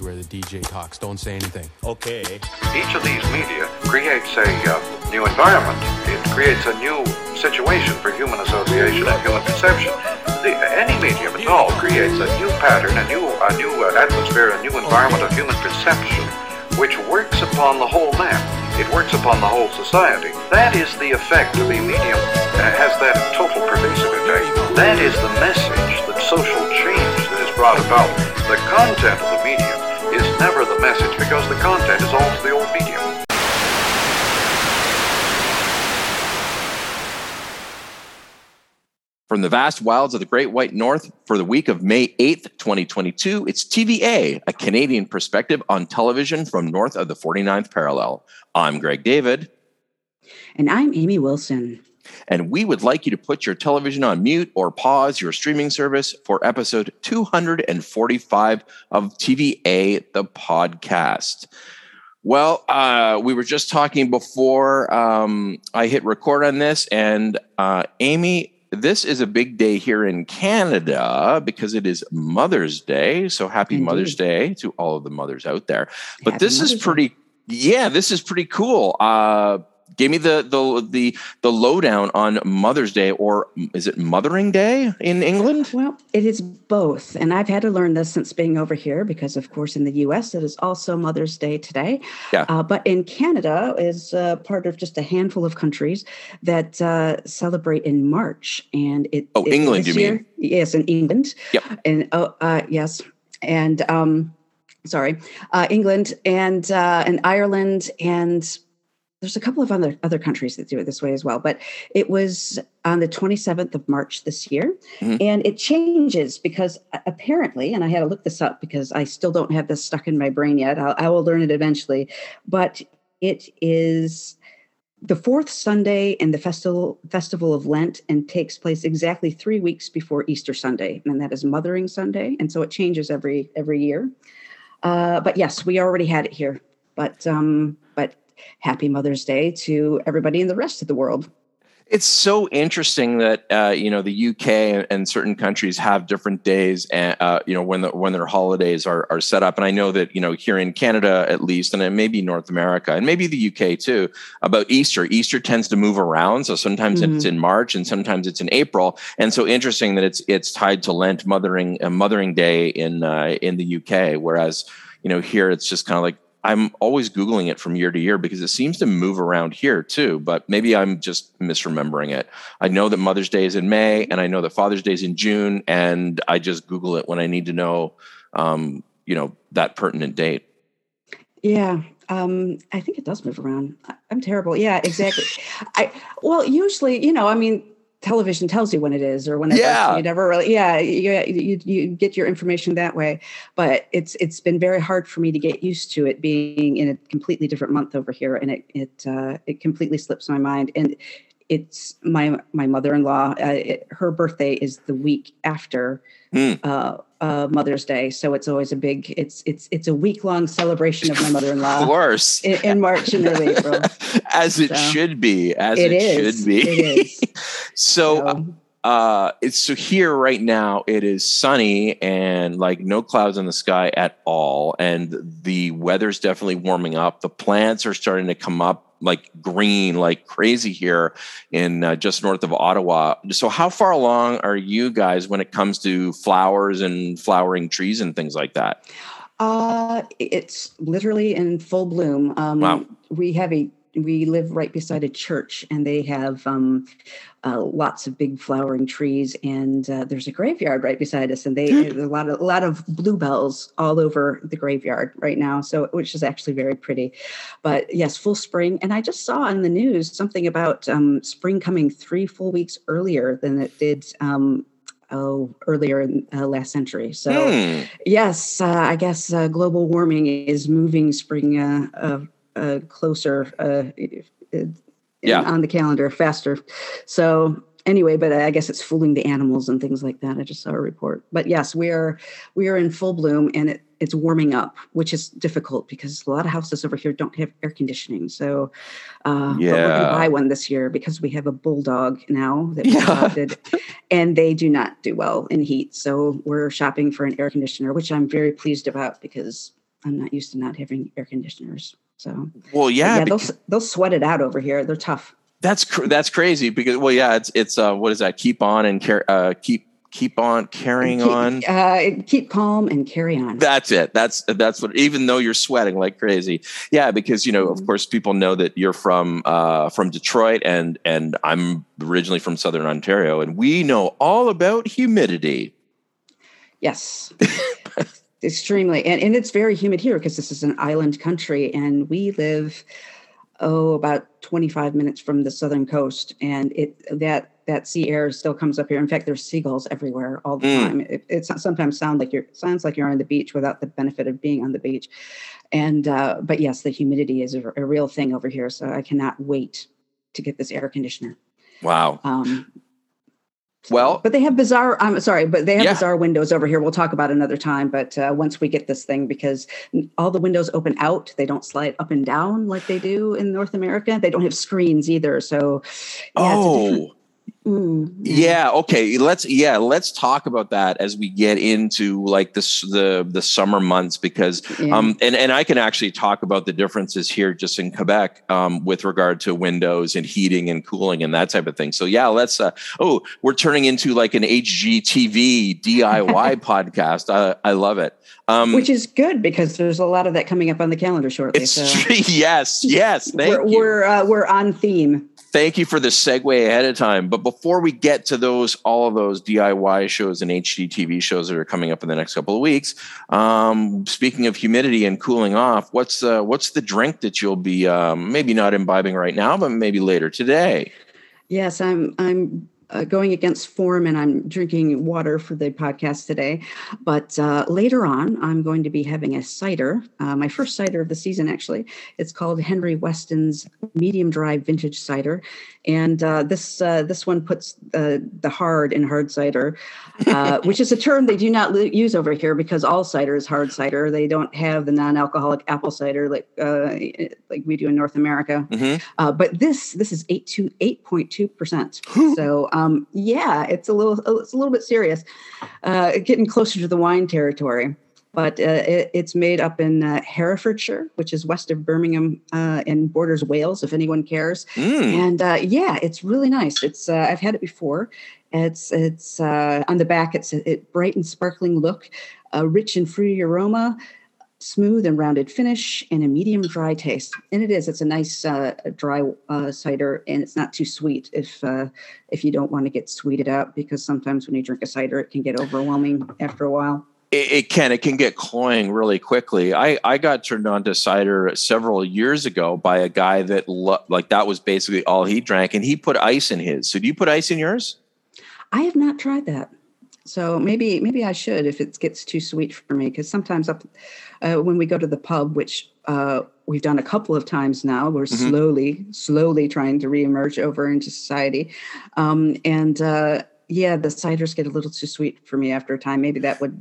where the DJ talks. Don't say anything. Okay. Each of these media creates a uh, new environment. It creates a new situation for human association and human perception. The, any medium at all creates a new pattern, a new, a new uh, atmosphere, a new environment of human perception, which works upon the whole man. It works upon the whole society. That is the effect of a medium. Uh, has that total pervasive effect. That is the message, the social change that is brought about. The content never the message because the content is all to the old medium. From the vast wilds of the Great White North for the week of May 8th, 2022, it's TVA, a Canadian perspective on television from north of the 49th parallel. I'm Greg David. And I'm Amy Wilson. And we would like you to put your television on mute or pause your streaming service for episode 245 of TVA, the podcast. Well, uh, we were just talking before um, I hit record on this, and uh, Amy, this is a big day here in Canada because it is Mother's Day. So happy Indeed. Mother's Day to all of the mothers out there. But Happy this is Mother's Day. pretty, yeah, this is pretty cool. Uh, give me the the the the lowdown on Mother's Day, or is it Mothering Day in England? Well, it is both. And I've had to learn this since being over here because, of course, in the US, it is also Mother's Day today. Yeah. Uh, but in Canada is uh, part of just a handful of countries that uh, celebrate in March. And it. Oh, it- England, you mean? Yes, in England. Yep. And, oh, uh, yes. And, um, sorry, uh, England and, uh, and Ireland and there's a couple of other other countries that do it this way as well but it was on the 27th of march this year Mhm. and it changes because apparently and i had to look this up because i still don't have this stuck in my brain yet I'll, i will learn it eventually but it is the fourth sunday in the festival festival of lent and takes place exactly three weeks before easter sunday and that is mothering sunday and so it changes every every year uh, but yes we already had it here but um happy mother's day to everybody in the rest of the world It's so interesting that uh, you know the UK and certain countries have different days, and uh, you know when the, when their holidays are are set up. And I know that you know here in Canada at least, and maybe North America and maybe the UK too. About Easter, Easter tends to move around. So sometimes it's in March and sometimes it's in April. And so interesting that it's it's tied to Lent, Mothering uh, Mothering Day in uh, in the UK, whereas you know here it's just kind of like I'm always Googling it from year to year because it seems to move around here too, but maybe I'm just misremembering it. I know that Mother's Day is in May and I know that Father's Day is in June, and I just Google it when I need to know, um, you know, that pertinent date. Yeah, um, I think it does move around. I'm terrible. Yeah, exactly. I well, usually, you know, I mean, television tells you when it is or when it Yeah. doesn't. You never really, yeah, you, you you get your information that way. But it's it's been very hard for me to get used to it being in a completely different month over here, and it it uh, it completely slips my mind. And it's my my mother-in-law. Uh, it, her birthday is the week after Hmm. uh, uh, Mother's Day, so it's always a big. It's it's it's a week long celebration of my mother-in-law Of course. in, in March and early April. as it So, should be, as it, it is. should be. It so, So, uh it's so here right now it is sunny and like no clouds in the sky at all and the weather's definitely warming up the plants are starting to come up like green like crazy here in uh, just north of ottawa so how far along are you guys when it comes to flowers and flowering trees and things like that uh, it's literally in full bloom. Um, Wow. We have a we live right beside a church, and they have um, uh, lots of big flowering trees, and uh, there's a graveyard right beside us, and they there's a lot of a lot of bluebells all over the graveyard right now. So which is actually very pretty. But yes, full spring, and I just saw on the news something about um, spring coming three full weeks earlier than it did. Um, Oh, earlier in uh, last century. So, Hmm. Yes, uh, I guess uh, global warming is moving spring uh, closer uh, Yeah. on the calendar faster. So anyway, but I guess it's fooling the animals and things like that. I just saw a report. But yes, we are we are in full bloom and it, it's warming up, which is difficult because a lot of houses over here don't have air conditioning. So uh, we're Yeah. going to buy one this year because we have a bulldog now that we Yeah. adopted, and they do not do well in heat. So we're shopping for an air conditioner, which I'm very pleased about because I'm not used to not having air conditioners. So well, yeah, yeah, they'll they'll sweat it out over here. They're tough. That's cr- that's crazy because well, yeah, it's it's uh, what is that? Keep on and care, uh, keep keep on carrying keep, on. Uh, keep calm and carry on. That's it. That's that's what. Even though you're sweating like crazy, yeah, because you know, of Mhm. course, people know that you're from uh, from Detroit, and and I'm originally from Southern Ontario, and we know all about humidity. Yes. Extremely. And, and it's very humid here because this is an island country and we live, oh, about 25 minutes from the southern coast. And it that that sea air still comes up here. In fact, there's seagulls everywhere all the Mm. time. It, it sometimes sound like you're sounds like you're on the beach without the benefit of being on the beach. And uh, but yes, the humidity is a, a real thing over here. So I cannot wait to get this air conditioner. Wow. Um, Well, but they have bizarre. I'm sorry, but they have Yeah. bizarre windows over here. We'll talk about another time. But uh, once we get this thing, because all the windows open out, they don't slide up and down like they do in North America. They don't have screens either. So, yeah, it's a different- oh. Mm, Yeah. Okay. Let's yeah. Let's talk about that as we get into like this the the summer months because yeah. um and and I can actually talk about the differences here just in Quebec um with regard to windows and heating and cooling and that type of thing. So yeah, let's. Uh, oh, we're turning into like an HGTV DIY podcast. I I love it. Um, which is good because there's a lot of that coming up on the calendar shortly. so yes, yes. Thank we're you. we're, uh, we're on theme. Thank you for the segue ahead of time. But before we get to those, all of those DIY shows and HGTV shows that are coming up in the next couple of weeks, um, speaking of humidity and cooling off, what's uh, what's the drink that you'll be um, maybe not imbibing right now, but maybe later today? Yes, I'm I'm uh, going against form and I'm drinking water for the podcast today. But uh, later on, I'm going to be having a cider, uh, my first cider of the season, actually. It's called Henry Weston's Medium Dry Vintage Cider. And uh, this uh, this one puts uh, the hard in hard cider, uh, which is a term they do not use over here because all cider is hard cider. They don't have the non-alcoholic apple cider like uh, like we do in North America. Mhm. Uh, but this this is eight to eight point two percent. So um, yeah, it's a little it's a little bit serious, uh, getting closer to the wine territory. But uh, it, it's made up in uh, Herefordshire, which is west of Birmingham uh, and borders Wales, if anyone cares. Mm. And uh, yeah, it's really nice. It's uh, I've had it before. It's it's uh, on the back. It's a it, bright and sparkling look, a rich and fruity aroma, smooth and rounded finish, and a medium dry taste. And it is. It's a nice uh, dry uh, cider, and it's not too sweet if uh, if you don't want to get sweeted out because sometimes when you drink a cider, it can get overwhelming after a while. It, it can it can get cloying really quickly. I I got turned on to cider several years ago by a guy that lo- like that was basically all he drank, and he put ice in his. So do you put ice in yours? I have not tried that. So maybe maybe I should if it gets too sweet for me because sometimes up uh, when we go to the pub, which uh, we've done a couple of times now, we're Mhm. slowly slowly trying to reemerge over into society, um, and uh, yeah, the ciders get a little too sweet for me after a time. Maybe that would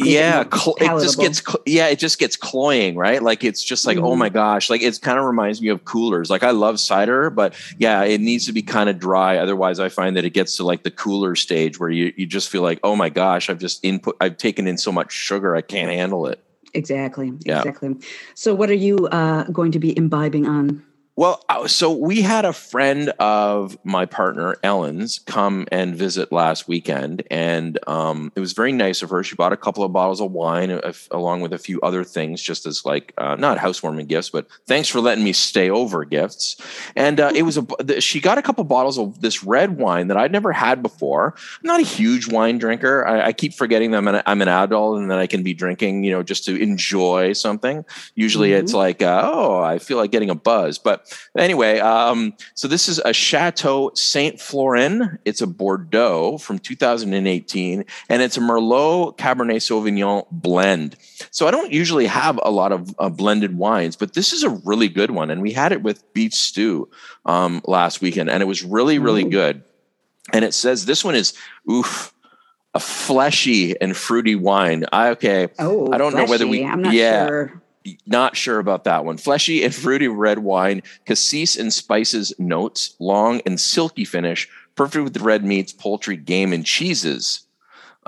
yeah cl- it just gets cl- yeah it just gets cloying right like it's just like oh Mhm. my gosh like it kind of reminds me of coolers like i love cider but yeah it needs to be kind of dry otherwise i find that it gets to like the cooler stage where you, you just feel like oh my gosh i've just input i've taken in so much sugar i can't handle it exactly Yeah. exactly. So what are you uh, going to be imbibing on? Well, uh, so we had a friend of my partner, Ellen's, come and visit last weekend, and um, it was very nice of her. She bought a couple of bottles of wine, uh, along with a few other things, just as like uh, not housewarming gifts, but thanks for letting me stay over gifts. And uh, it was a. She got a couple bottles of this red wine that I'd never had before. I'm not a huge wine drinker. I, I keep forgetting that I'm an, I'm an adult and that I can be drinking, you know, just to enjoy something. Usually, it's like, uh, oh, I feel like getting a buzz, but anyway, um, so this is a Chateau Saint Florin. It's a Bordeaux from 2018, and it's a Merlot Cabernet Sauvignon blend. So I don't usually have a lot of uh, blended wines, but this is a really good one, and we had it with beef stew um, last weekend, and it was really, really good. And it says this one is oof. A fleshy and fruity wine. I okay, Oh, I don't know whether we- I'm not yeah. sure. Not sure about that one. Fleshy and fruity red wine, cassis and spices notes, long and silky finish, perfect with red meats, poultry, game, and cheeses.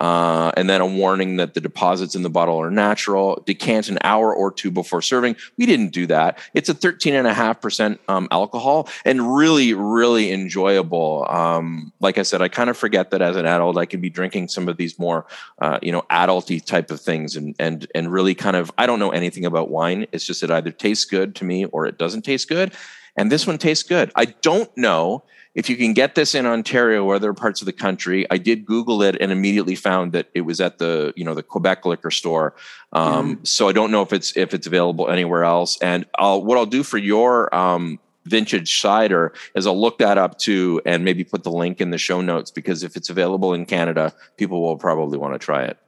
Uh, and then a warning that the deposits in the bottle are natural. Decant an hour or two before serving. We didn't do that. It's a 13.5% um, alcohol and really, really enjoyable. Um, like I said, I kind of forget that as an adult, I can be drinking some of these more, uh, you know, adulty type of things and, and, and really kind of, I don't know anything about wine. It's just it either tastes good to me or it doesn't taste good. And this one tastes good. I don't know if you can get this in Ontario or other parts of the country, I did Google it and immediately found that it was at the you know the Quebec liquor store. Um, mm. So I don't know if it's if it's available anywhere else. And I'll, what I'll do for your um, vintage cider is I'll look that up too and maybe put the link in the show notes because if it's available in Canada, people will probably want to try it.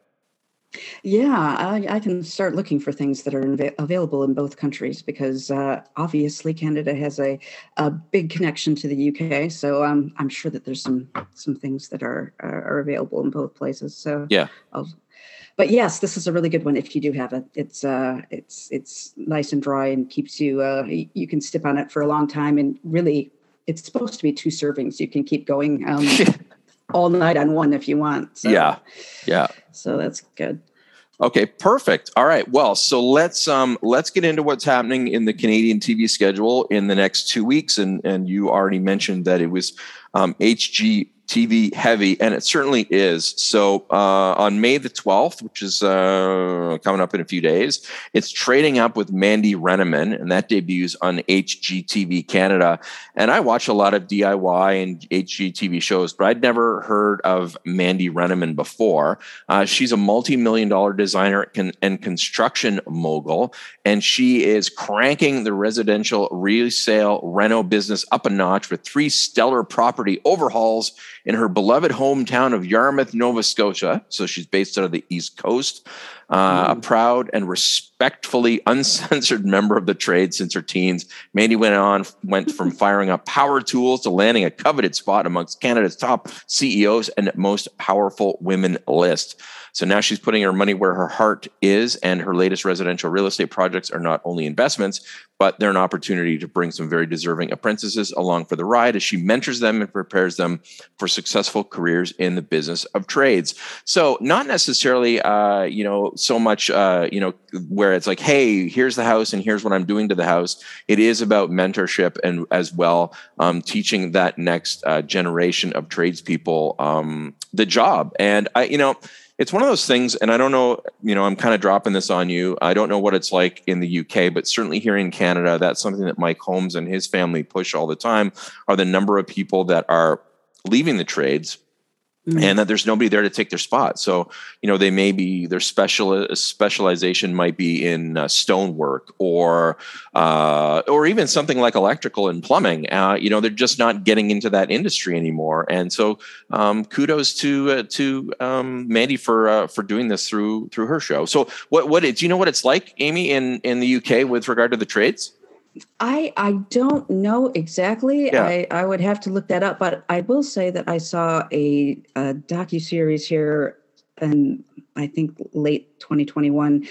Yeah, I, I can start looking for things that are inva- available in both countries because uh, obviously Canada has a, a big connection to the UK. So um, I'm sure that there's some some things that are are, are available in both places. So yeah, I'll, but yes, this is a really good one if you do have it. It's uh, it's it's nice and dry and keeps you. Uh, you can sip on it for a long time and really, it's supposed to be two servings. You can keep going. Um, all night on one if you want. So, yeah. Yeah. So that's good. Okay, perfect. All right. Well, so let's um let's get into what's happening in the Canadian TV schedule in the next two weeks. And and you already mentioned that it was um, HG TV heavy, and it certainly is. So uh, on May the 12th, which is uh, coming up in a few days, it's trading up with Mandy Rennehan, and that debuts on HGTV Canada. And I watch a lot of DIY and HGTV shows, but I'd never heard of Mandy Rennehan before. Uh, she's a multi million dollar designer and construction mogul, and she is cranking the residential resale reno business up a notch with three stellar property overhauls in her beloved hometown of Yarmouth, Nova Scotia. So she's based out of the East Coast. Uh, a proud and respectfully uncensored member of the trade since her teens, Mandy went on went from firing up power tools to landing a coveted spot amongst Canada's top CEOs and most powerful women list. So now she's putting her money where her heart is, and her latest residential real estate projects are not only investments, but they're an opportunity to bring some very deserving apprentices along for the ride as she mentors them and prepares them for successful careers in the business of trades. So not necessarily, uh, you know, so much, uh, you know, where it's like, hey, here's the house and here's what I'm doing to the house. It is about mentorship and as well um, teaching that next uh, generation of tradespeople um, the job. And I, you know it's one of those things and i don't know you know i'm kind of dropping this on you i don't know what it's like in the uk but certainly here in canada that's something that mike holmes and his family push all the time are the number of people that are leaving the trades Mm-hmm. and that there's nobody there to take their spot. So, you know, they may be their special specialization might be in uh, stonework or uh, or even something like electrical and plumbing. Uh, you know, they're just not getting into that industry anymore. And so, um, kudos to uh, to um, Mandy for uh, for doing this through through her show. So, what what do you know what it's like, Amy, in in the UK with regard to the trades? I I don't know exactly. Yeah. I I would have to look that up, but I will say that I saw a, a docu series here, in I think late 2021,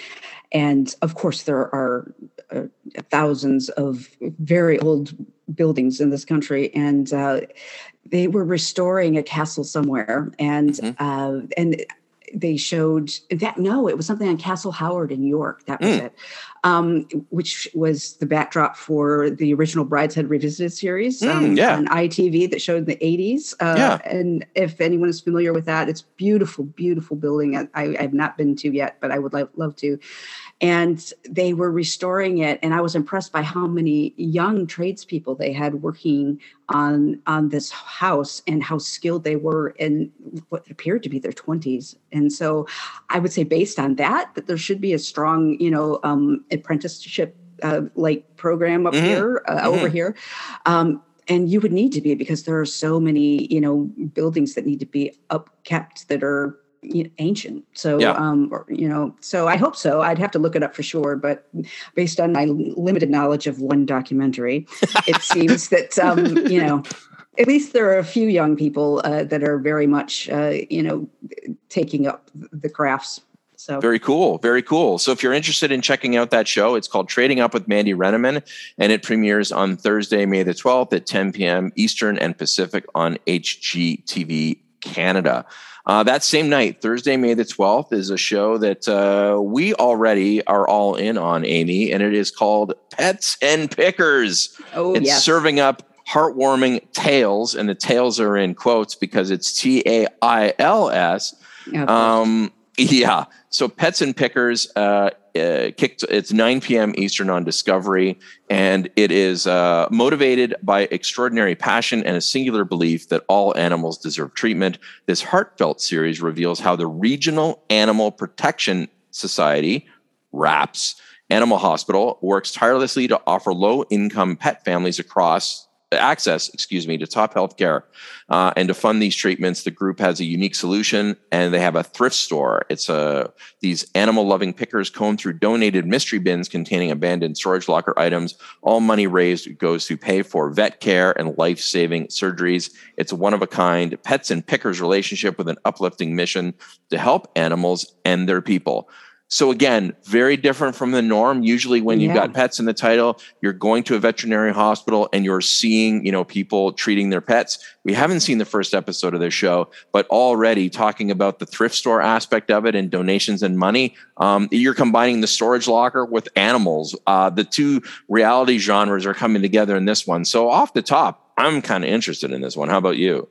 and of course there are uh, thousands of very old buildings in this country, and uh, they were restoring a castle somewhere, and mm-hmm. uh, and they showed that no, it was something on Castle Howard in York. That was mm. it, um, which was the backdrop for the original Brideshead Revisited series mm, um, yeah. on ITV that showed in the 80s. Uh, yeah. And if anyone is familiar with that, it's beautiful, beautiful building. I, I have not been to yet, but I would love, love to and they were restoring it and i was impressed by how many young tradespeople they had working on on this house and how skilled they were in what appeared to be their 20s and so i would say based on that that there should be a strong you know um, apprenticeship uh, like program up mm-hmm. here uh, mm-hmm. over here um, and you would need to be because there are so many you know buildings that need to be upkept that are ancient. So, yeah. um, or, you know, so I hope so. I'd have to look it up for sure, but based on my limited knowledge of one documentary, it seems that um, you know, at least there are a few young people uh, that are very much, uh, you know, taking up the crafts. So very cool, very cool. So if you're interested in checking out that show, it's called Trading Up with Mandy Rennehan, and it premieres on Thursday, May the 12th at 10 p.m. Eastern and Pacific on HGTV Canada. Uh, that same night, Thursday, May the 12th, is a show that uh, we already are all in on, Amy, and it is called Pets and Pickers. Oh, it's yes. serving up heartwarming tales, and the tales are in quotes because it's T A I L S. Yeah. So Pets and Pickers uh, uh, kicked. It's 9 p.m. Eastern on Discovery, and it is uh, motivated by extraordinary passion and a singular belief that all animals deserve treatment. This heartfelt series reveals how the Regional Animal Protection Society (RAPS) Animal Hospital works tirelessly to offer low-income pet families across access, excuse me, to top health care. Uh, and to fund these treatments, the group has a unique solution and they have a thrift store. It's a, these animal loving pickers comb through donated mystery bins containing abandoned storage locker items. All money raised goes to pay for vet care and life saving surgeries. It's a one of a kind pets and pickers relationship with an uplifting mission to help animals and their people. So again, very different from the norm. Usually when you've Yeah. got pets in the title, you're going to a veterinary hospital and you're seeing, you know, people treating their pets. We haven't seen the first episode of this show, but already talking about the thrift store aspect of it and donations and money, um, you're combining the storage locker with animals. Uh, the two reality genres are coming together in this one. So off the top, I'm kind of interested in this one. How about you?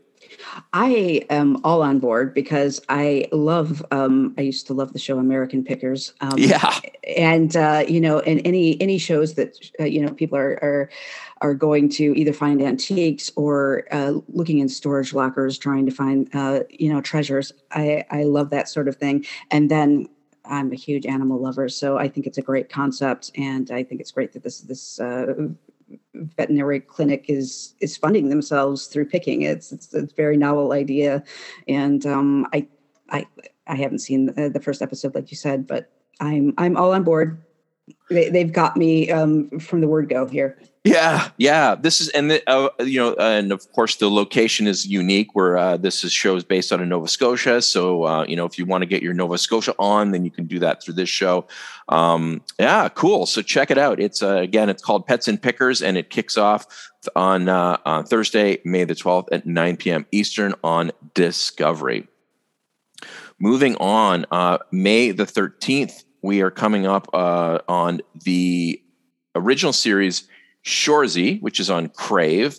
I am all on board because I love. Um, I used to love the show American Pickers. Um, Yeah. and uh, you know, and any any shows that uh, you know people are are are going to either find antiques or uh, looking in storage lockers trying to find uh, you know treasures. I I love that sort of thing. And then I'm a huge animal lover, so I think it's a great concept, and I think it's great that this this uh, veterinary clinic is is funding themselves through picking. It's it's a very novel idea, and um, I I I haven't seen the, the first episode like you said, but I'm I'm all on board. They, they've got me um, from the word go here. Yeah, yeah. This is and the, uh, you know, and of course the location is unique. Where uh, this is shows based out of Nova Scotia, so uh, you know if you want to get your Nova Scotia on, then you can do that through this show. Um, yeah, cool. So check it out. It's uh, again, it's called Pets and Pickers, and it kicks off on uh, on Thursday, May the twelfth at nine p.m. Eastern on Discovery. Moving on, uh, May the thirteenth, we are coming up uh, on the original series Shoresy, which is on Crave.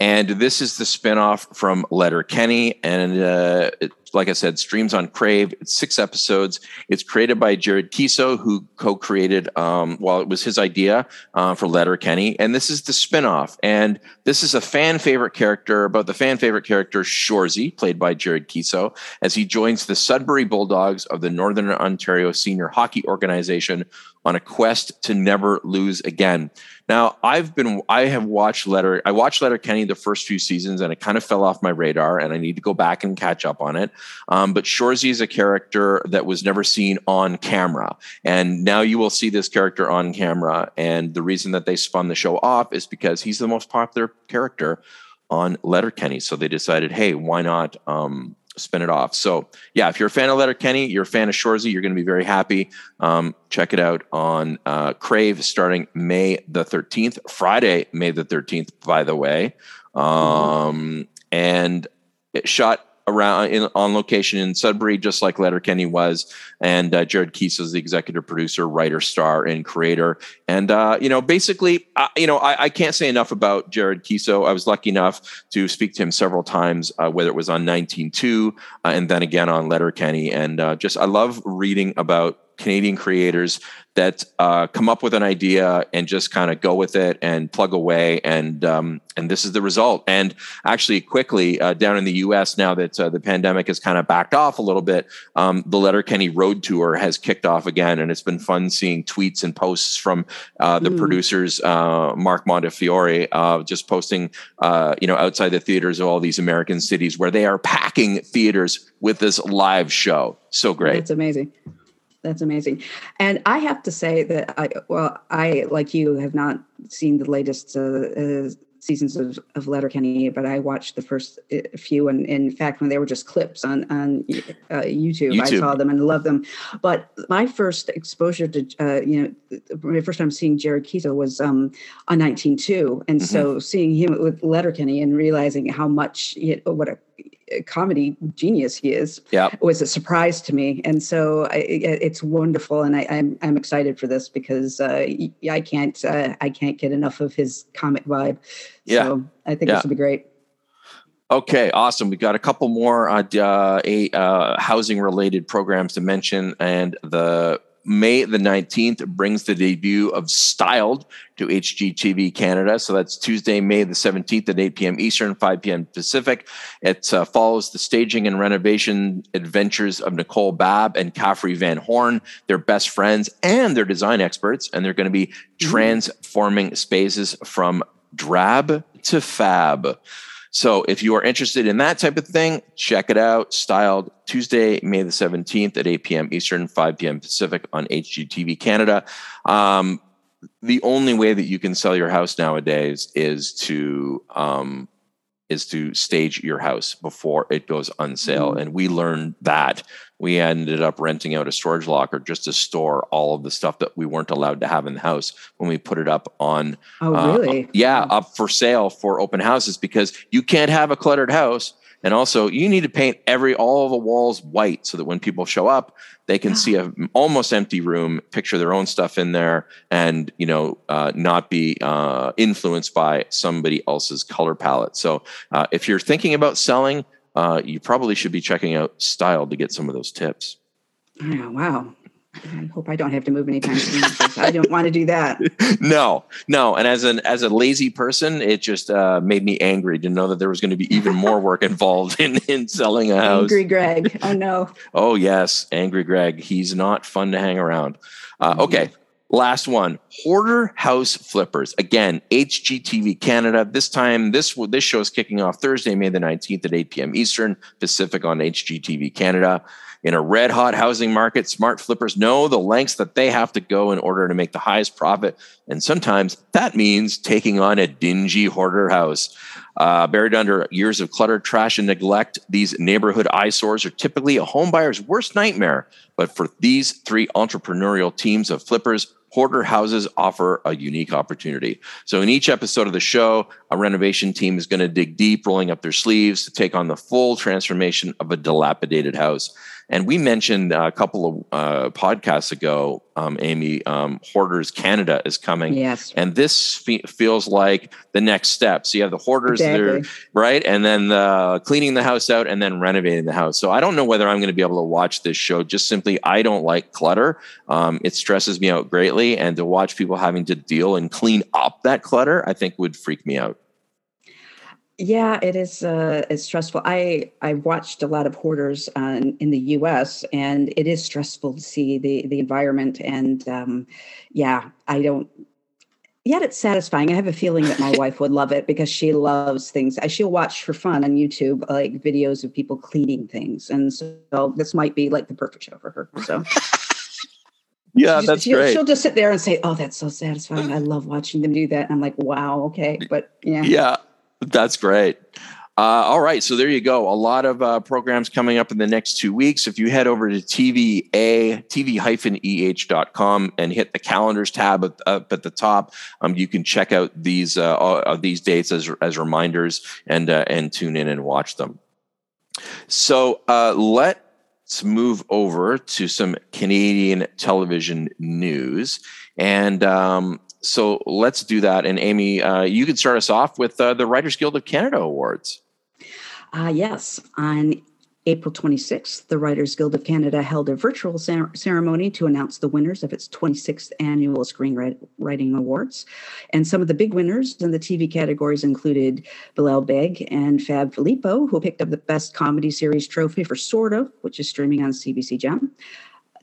And this is the spinoff from Letterkenny. And uh, it, like I said, streams on Crave. It's six episodes. It's created by Jared Keeso, who co created, um, well, it was his idea uh, for Letterkenny. And this is the spinoff. And this is a fan favorite character about the fan favorite character Shoresy, played by Jared Keeso, as he joins the Sudbury Bulldogs of the Northern Ontario Senior Hockey Organization on a quest to never lose again. Now, I've been, I have watched Letter, I watched Letterkenny the first few seasons and it kind of fell off my radar and I need to go back and catch up on it. Um, but Shoresy is a character that was never seen on camera. And now you will see this character on camera. And the reason that they spun the show off is because he's the most popular character on Letterkenny. So they decided, hey, why not um, spin it off? So yeah, if you're a fan of Letterkenny, you're a fan of Shoresy, you're going to be very happy. Um, check it out on uh, Crave starting May the 13th, Friday, May the 13th, by the way. Um, and it shot around in, on location in Sudbury, just like Letterkenny was. And uh, Jared Keeso is the executive producer, writer, star, and creator. And uh, you know, basically, you know, I, I, can't say enough about Jared Keeso. I was lucky enough to speak to him several times, uh, whether it was on 19.2 uh, and then again on Letterkenny. And uh, just I love reading about Canadian creators that uh, come up with an idea and just kind of go with it and plug away, and um, and this is the result. And actually, quickly uh, down in the U.S. now that uh, the pandemic has kind of backed off a little bit, um, the Letterkenny Road Tour has kicked off again, and it's been fun seeing tweets and posts from uh, the mm. producers, uh, Mark Montefiore, uh, just posting, you know, outside the theaters of all these American cities where they are packing theaters with this live show. So great! It's amazing that's amazing. And i have to say that i well i like you have not seen the latest uh, uh, seasons of, of letterkenny but i watched the first uh, few and, in fact when they were just clips on on uh, YouTube, YouTube, i saw them and loved them. But my first exposure to uh, you know my first time seeing jared Keeso was um, on 19.2 and mm-hmm. so seeing him with letterkenny and realizing how much you know, what a comedy genius he is Yeah. was a surprise to me and so I, it's wonderful and I, I'm, I'm excited for this because uh, I can't uh, I can't get enough of his comic vibe Yeah. so I think Yeah. this will be great Okay, awesome. We got a couple more uh, uh, a, uh, housing related programs to mention, and the May the 19th brings the debut of Styled to HGTV Canada. So that's Tuesday, May the 17th at 8 p.m. Eastern, 5 p.m. Pacific. It uh, follows the staging and renovation adventures of Nicole Babb and Caffrey Van Horn. They're best friends and they're design experts, and they're going to be transforming spaces from drab to fab. So if you are interested in that type of thing, check it out. Styled Tuesday, May the 17th at 8 p.m. Eastern, 5 p.m. Pacific on HGTV Canada. Um, the only way that you can sell your house nowadays is to um, is to stage your house before it goes on sale. And we learned that. We ended up renting out a storage locker just to store all of the stuff that we weren't allowed to have in the house when we put it up on oh uh, really yeah, up for sale for open houses because you can't have a cluttered house. And also, you need to paint every all of the walls white so that when people show up, they can see a almost empty room, picture their own stuff in there, and you know, uh, not be uh, influenced by somebody else's color palette. So, uh, if you're thinking about selling, uh, you probably should be checking out Style to get some of those tips. Oh, wow I hope I don't have to move anytime soon I don't want to do that no, no. And as an as a lazy person, it just uh, made me angry to know that there was going to be even more work involved in in selling a house. angry Greg oh no Oh yes, angry Greg. He's not fun to hang around. Uh, okay, last one. Hoarder House Flippers. Again, HGTV Canada. This time, this this show is kicking off Thursday, May the nineteenth at eight p.m. Eastern Pacific on HGTV Canada. In a red hot housing market, smart flippers know the lengths that they have to go in order to make the highest profit. And sometimes that means taking on a dingy hoarder house. Uh, buried under years of clutter, trash, and neglect, these neighborhood eyesores are typically a homebuyer's worst nightmare. But for these three entrepreneurial teams of flippers, hoarder houses offer a unique opportunity. So, in each episode of the show, a renovation team is going to dig deep, rolling up their sleeves to take on the full transformation of a dilapidated house. And we mentioned a couple of uh, podcasts ago, um, Amy, um, Hoarders Canada is coming. yes And this fe- feels like the next step. So you have the hoarders Exactly. right, and then the cleaning the house out, and then renovating the house. So I don't know whether I'm going to be able to watch this show. Just simply, I don't like clutter. Um, it stresses me out greatly, and to watch people having to deal and clean up that clutter, I think would freak me out. Yeah, it is. Uh, it's stressful. I I watched a lot of hoarders uh, in, the U.S. and it is stressful to see the the environment. And um, yeah, I don't. Yet it's satisfying. I have a feeling that my wife would love it because she loves things. Uh, She'll watch for fun on YouTube like videos of people cleaning things, and so this might be like the perfect show for her. So Yeah, she's- that's she'll, great. She'll just sit there and say, "Oh, that's so satisfying. I love watching them do that." And I'm like, "Wow, okay." But yeah, Yeah, that's great. Uh, all right, so there you go. A lot of uh, programs coming up in the next two weeks. If you head over to TVA, tv-eh.com and hit the calendars tab up, at the top, um, you can check out these uh, uh, these dates as as reminders and uh, and tune in and watch them. So uh, let's move over to some Canadian television news. And um, so let's do that. And Amy, uh, you can start us off with uh, the Writers Guild of Canada Awards. Uh, yes, on April 26th, the Writers Guild of Canada held a virtual cer- ceremony to announce the winners of its 26th annual Screenwriting Awards. And some of the big winners in the TV categories included Bilal Baig and Fab Filippo, who picked up the Best Comedy Series trophy for Sort of, which is streaming on CBC Gem.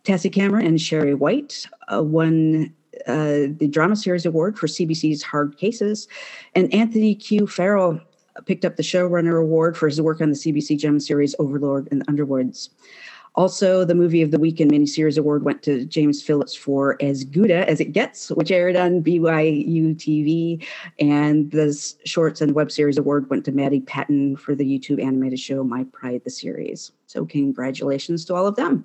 Tassie Cameron and Sherry White uh, won uh, the Drama Series Award for CBC's Hard Cases, and Anthony Q. Farrell picked up the Showrunner Award for his work on the CBC Gem series Overlord and the Underwoods. Also, the Movie of the Week and Miniseries Award went to James Phillips for As Gouda as It Gets, which aired on BYU TV. And the Shorts and Web Series Award went to Maddie Patton for the YouTube animated show My Pride, the series. So, congratulations to all of them.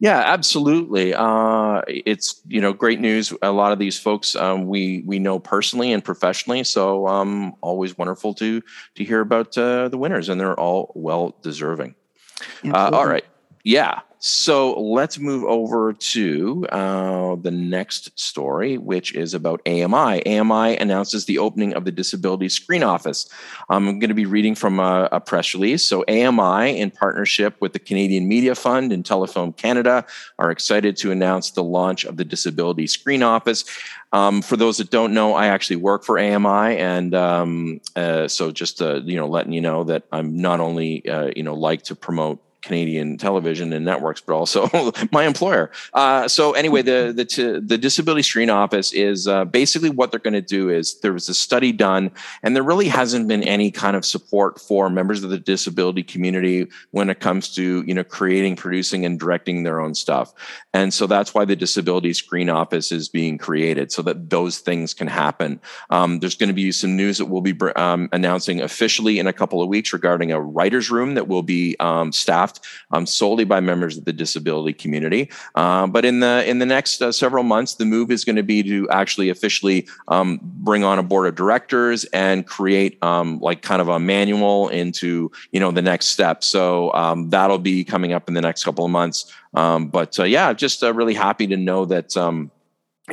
Yeah, absolutely. Uh, it's you know great news. A lot of these folks um, we we know personally and professionally, so um, always wonderful to to hear about uh, the winners, and they're all well deserving. Uh, all right, yeah. So let's move over to uh, the next story, which is about AMI. AMI announces the opening of the Disability Screen Office. I'm going to be reading from a, a, press release. So, AMI, in partnership with the Canadian Media Fund and Telefilm Canada, are excited to announce the launch of the Disability Screen Office. Um, for those that don't know, I actually work for AMI, and um, uh, so just uh, you know, letting you know that I'm not only uh, you know like to promote Canadian television and networks, but also my employer. Uh, so anyway, the the t- the Disability Screen Office is uh, basically what they're going to do is there was a study done, and there really hasn't been any kind of support for members of the disability community when it comes to you know creating, producing, and directing their own stuff. And so that's why the Disability Screen Office is being created, so that those things can happen. Um, there's going to be some news that we'll be um, announcing officially in a couple of weeks regarding a writers' room that will be um, staffed um, solely by members of the disability community. Uh, but in the in the next uh, several months, the move is going to be to actually officially um, bring on a board of directors and create um, like kind of a manual into you know the next step. So um, that'll be coming up in the next couple of months. Um, but uh, yeah, just uh, really happy to know that um,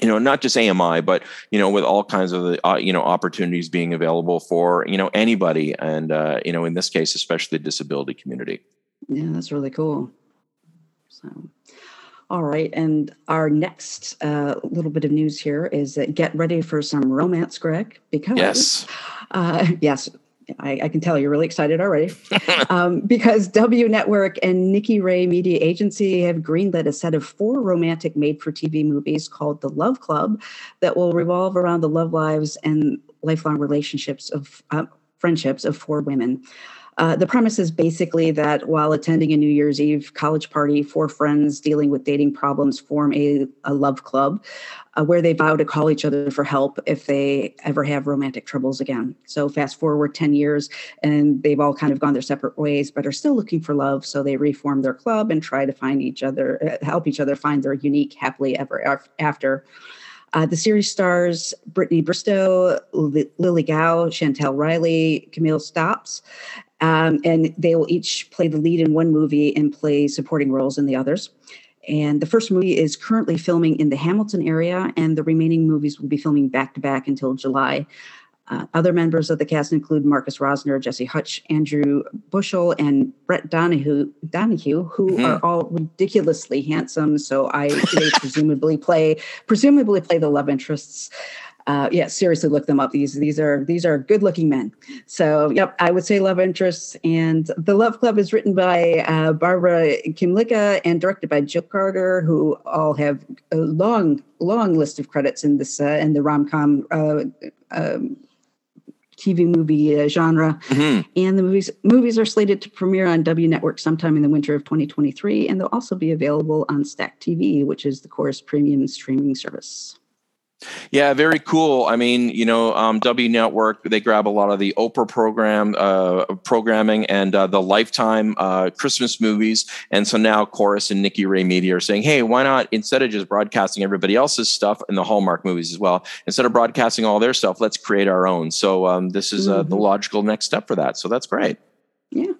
you know not just ami but you know with all kinds of the uh, you know opportunities being available for you know anybody and uh, you know in this case especially the disability community yeah, that's really cool. So, all right. And our next uh, little bit of news here is that get ready for some romance, Greg, because yes, uh, yes, I, I, can tell you're really excited already. um, because W Network and Nikki Ray Media Agency have greenlit a set of four romantic made for TV movies called The Love Club that will revolve around the love lives and lifelong relationships of uh, friendships of four women. Uh, the premise is basically that while attending a New Year's Eve college party, four friends dealing with dating problems form a, a love club uh, where they vow to call each other for help if they ever have romantic troubles again. So, fast forward 10 years, and they've all kind of gone their separate ways, but are still looking for love. So, they reform their club and try to find each other, uh, help each other find their unique, happily ever after. Uh, the series stars Brittany Bristow, Lily Gao, Chantel Riley, Camille Stopps, um, and they will each play the lead in one movie and play supporting roles in the others. And the first movie is currently filming in the Hamilton area, and the remaining movies will be filming back to back until July. Uh, other members of the cast include Marcus Rosner, Jesse Hutch, Andrew Bushell, and Brett Donahue, Donahue who mm-hmm. are all ridiculously handsome. So I they presumably play presumably play the love interests uh, yeah, seriously, look them up. These these are these are good looking men. So, yep, I would say love interests. And the Love Club is written by uh, Barbara Kymlicka and directed by Jill Carter, who all have a long long list of credits in this uh, in the rom com. Uh, um, TV movie uh, genre, mm-hmm. and the movies movies are slated to premiere on W Network sometime in the winter of 2023, and they'll also be available on Stack TV, which is the Corus premium streaming service. Yeah, very cool. I mean, you know, um, W Network they grab a lot of the Oprah program uh, programming and uh, the Lifetime uh, Christmas movies, and so now Corus and Nikki Ray Media are saying, hey, why not instead of just broadcasting everybody else's stuff and the Hallmark movies as well, instead of broadcasting all their stuff, let's create our own. So um, this is uh, mm-hmm. the logical next step for that. So that's great. Yeah.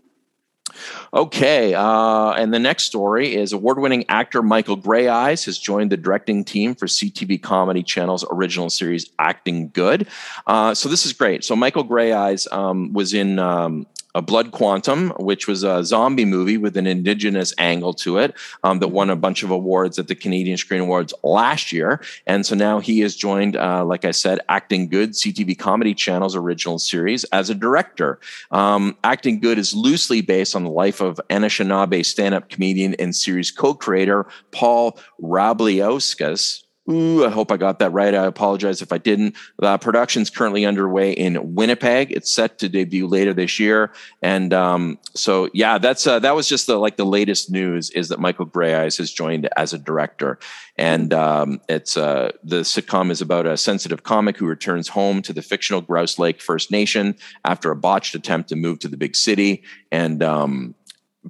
Okay, uh, and the next story is award-winning actor Michael Greyeyes has joined the directing team for CTV Comedy Channel's original series Acting Good. Uh, so this is great. So Michael Greyeyes um, was in um, a Blood Quantum, which was a zombie movie with an indigenous angle to it um, that won a bunch of awards at the Canadian Screen Awards last year. And so now he has joined, uh, like I said, Acting Good, CTV Comedy Channel's original series, as a director. Um, Acting Good is loosely based on the life of Anishinaabe stand up comedian and series co creator Paul Rabliauskas Ooh, I hope I got that right. I apologize if I didn't. The production's currently underway in Winnipeg. It's set to debut later this year, and um, so yeah, that's uh, that was just the like the latest news is that Michael Greyeyes has joined as a director, and um, it's uh, the sitcom is about a sensitive comic who returns home to the fictional Grouse Lake First Nation after a botched attempt to move to the big city, and um,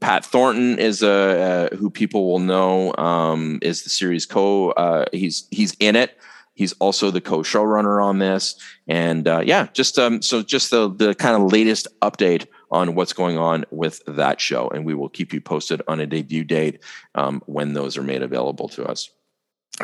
Pat Thornton is a uh, who people will know um, is the series co. Uh, he's he's in it. He's also the co-showrunner on this, and uh, yeah, just um, so just the the kind of latest update on what's going on with that show, and we will keep you posted on a debut date um, when those are made available to us.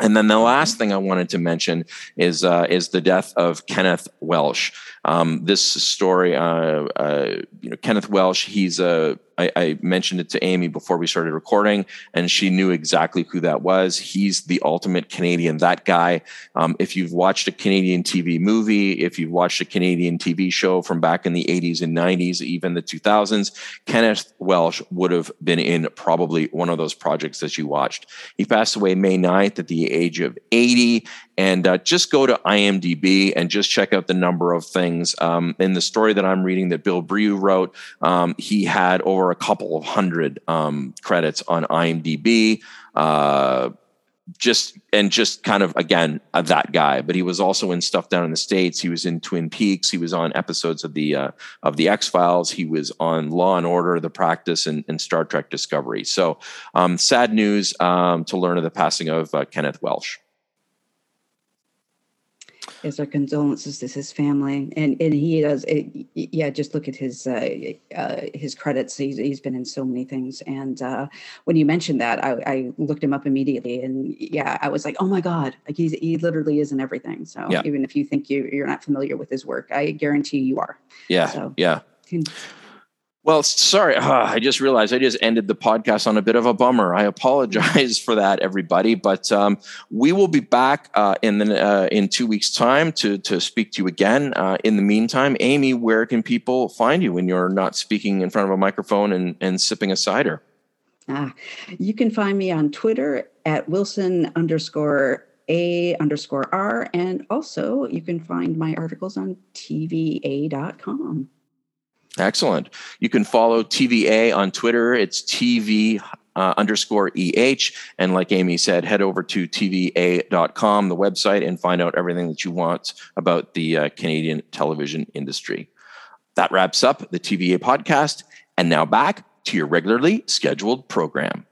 And then the last thing I wanted to mention is uh, is the death of Kenneth Welsh. Um, this story, uh, uh, you know, Kenneth Welsh. He's a I, I, mentioned it to Amy before we started recording, and she knew exactly who that was. He's the ultimate Canadian, that guy. Um, if you've watched a Canadian TV movie, if you've watched a Canadian TV show from back in the 80s and 90s, even the 2000s, Kenneth Welsh would have been in probably one of those projects that you watched. He passed away May 9th at the age of 80. And uh, just go to IMDb and just check out the number of things. Um, in the story that I'm reading that Bill Brioux wrote, um, he had over a couple of hundred um, credits on IMDb. Uh, just and just kind of again uh, that guy. But he was also in stuff down in the states. He was in twin peaks. He was on episodes of the uh, of the x files he was on law and order the practice and, and star trek discovery. So um, sad news um, to learn of the passing of uh, kenneth welsh is our condolences to his family. And and he does it, yeah just look at his uh, uh, his credits. He's, he's been in so many things. And uh, when you mentioned that I, I, looked him up immediately. And yeah i was like oh my god. Like he's, he literally is in everything. So yeah. even if you think you, you're not familiar with his work i guarantee you are. Yeah so, yeah well, sorry, uh, I just realized I just ended the podcast on a bit of a bummer. I apologize for that, everybody. But um, we will be back uh, in the, uh, in two weeks' time to to speak to you again. Uh, in the meantime, Amy, where can people find you when you're not speaking in front of a microphone and, and sipping a cider? Ah, you can find me on Twitter at Wilson underscore a underscore R, and also you can find my articles on TV-eh.com. Excellent. You can follow TVA on Twitter. It's TV uh, underscore EH. And like Amy said, head over to TV-eh.com, the website, and find out everything that you want about the uh, Canadian television industry. That wraps up the TVA podcast. And now back to your regularly scheduled program.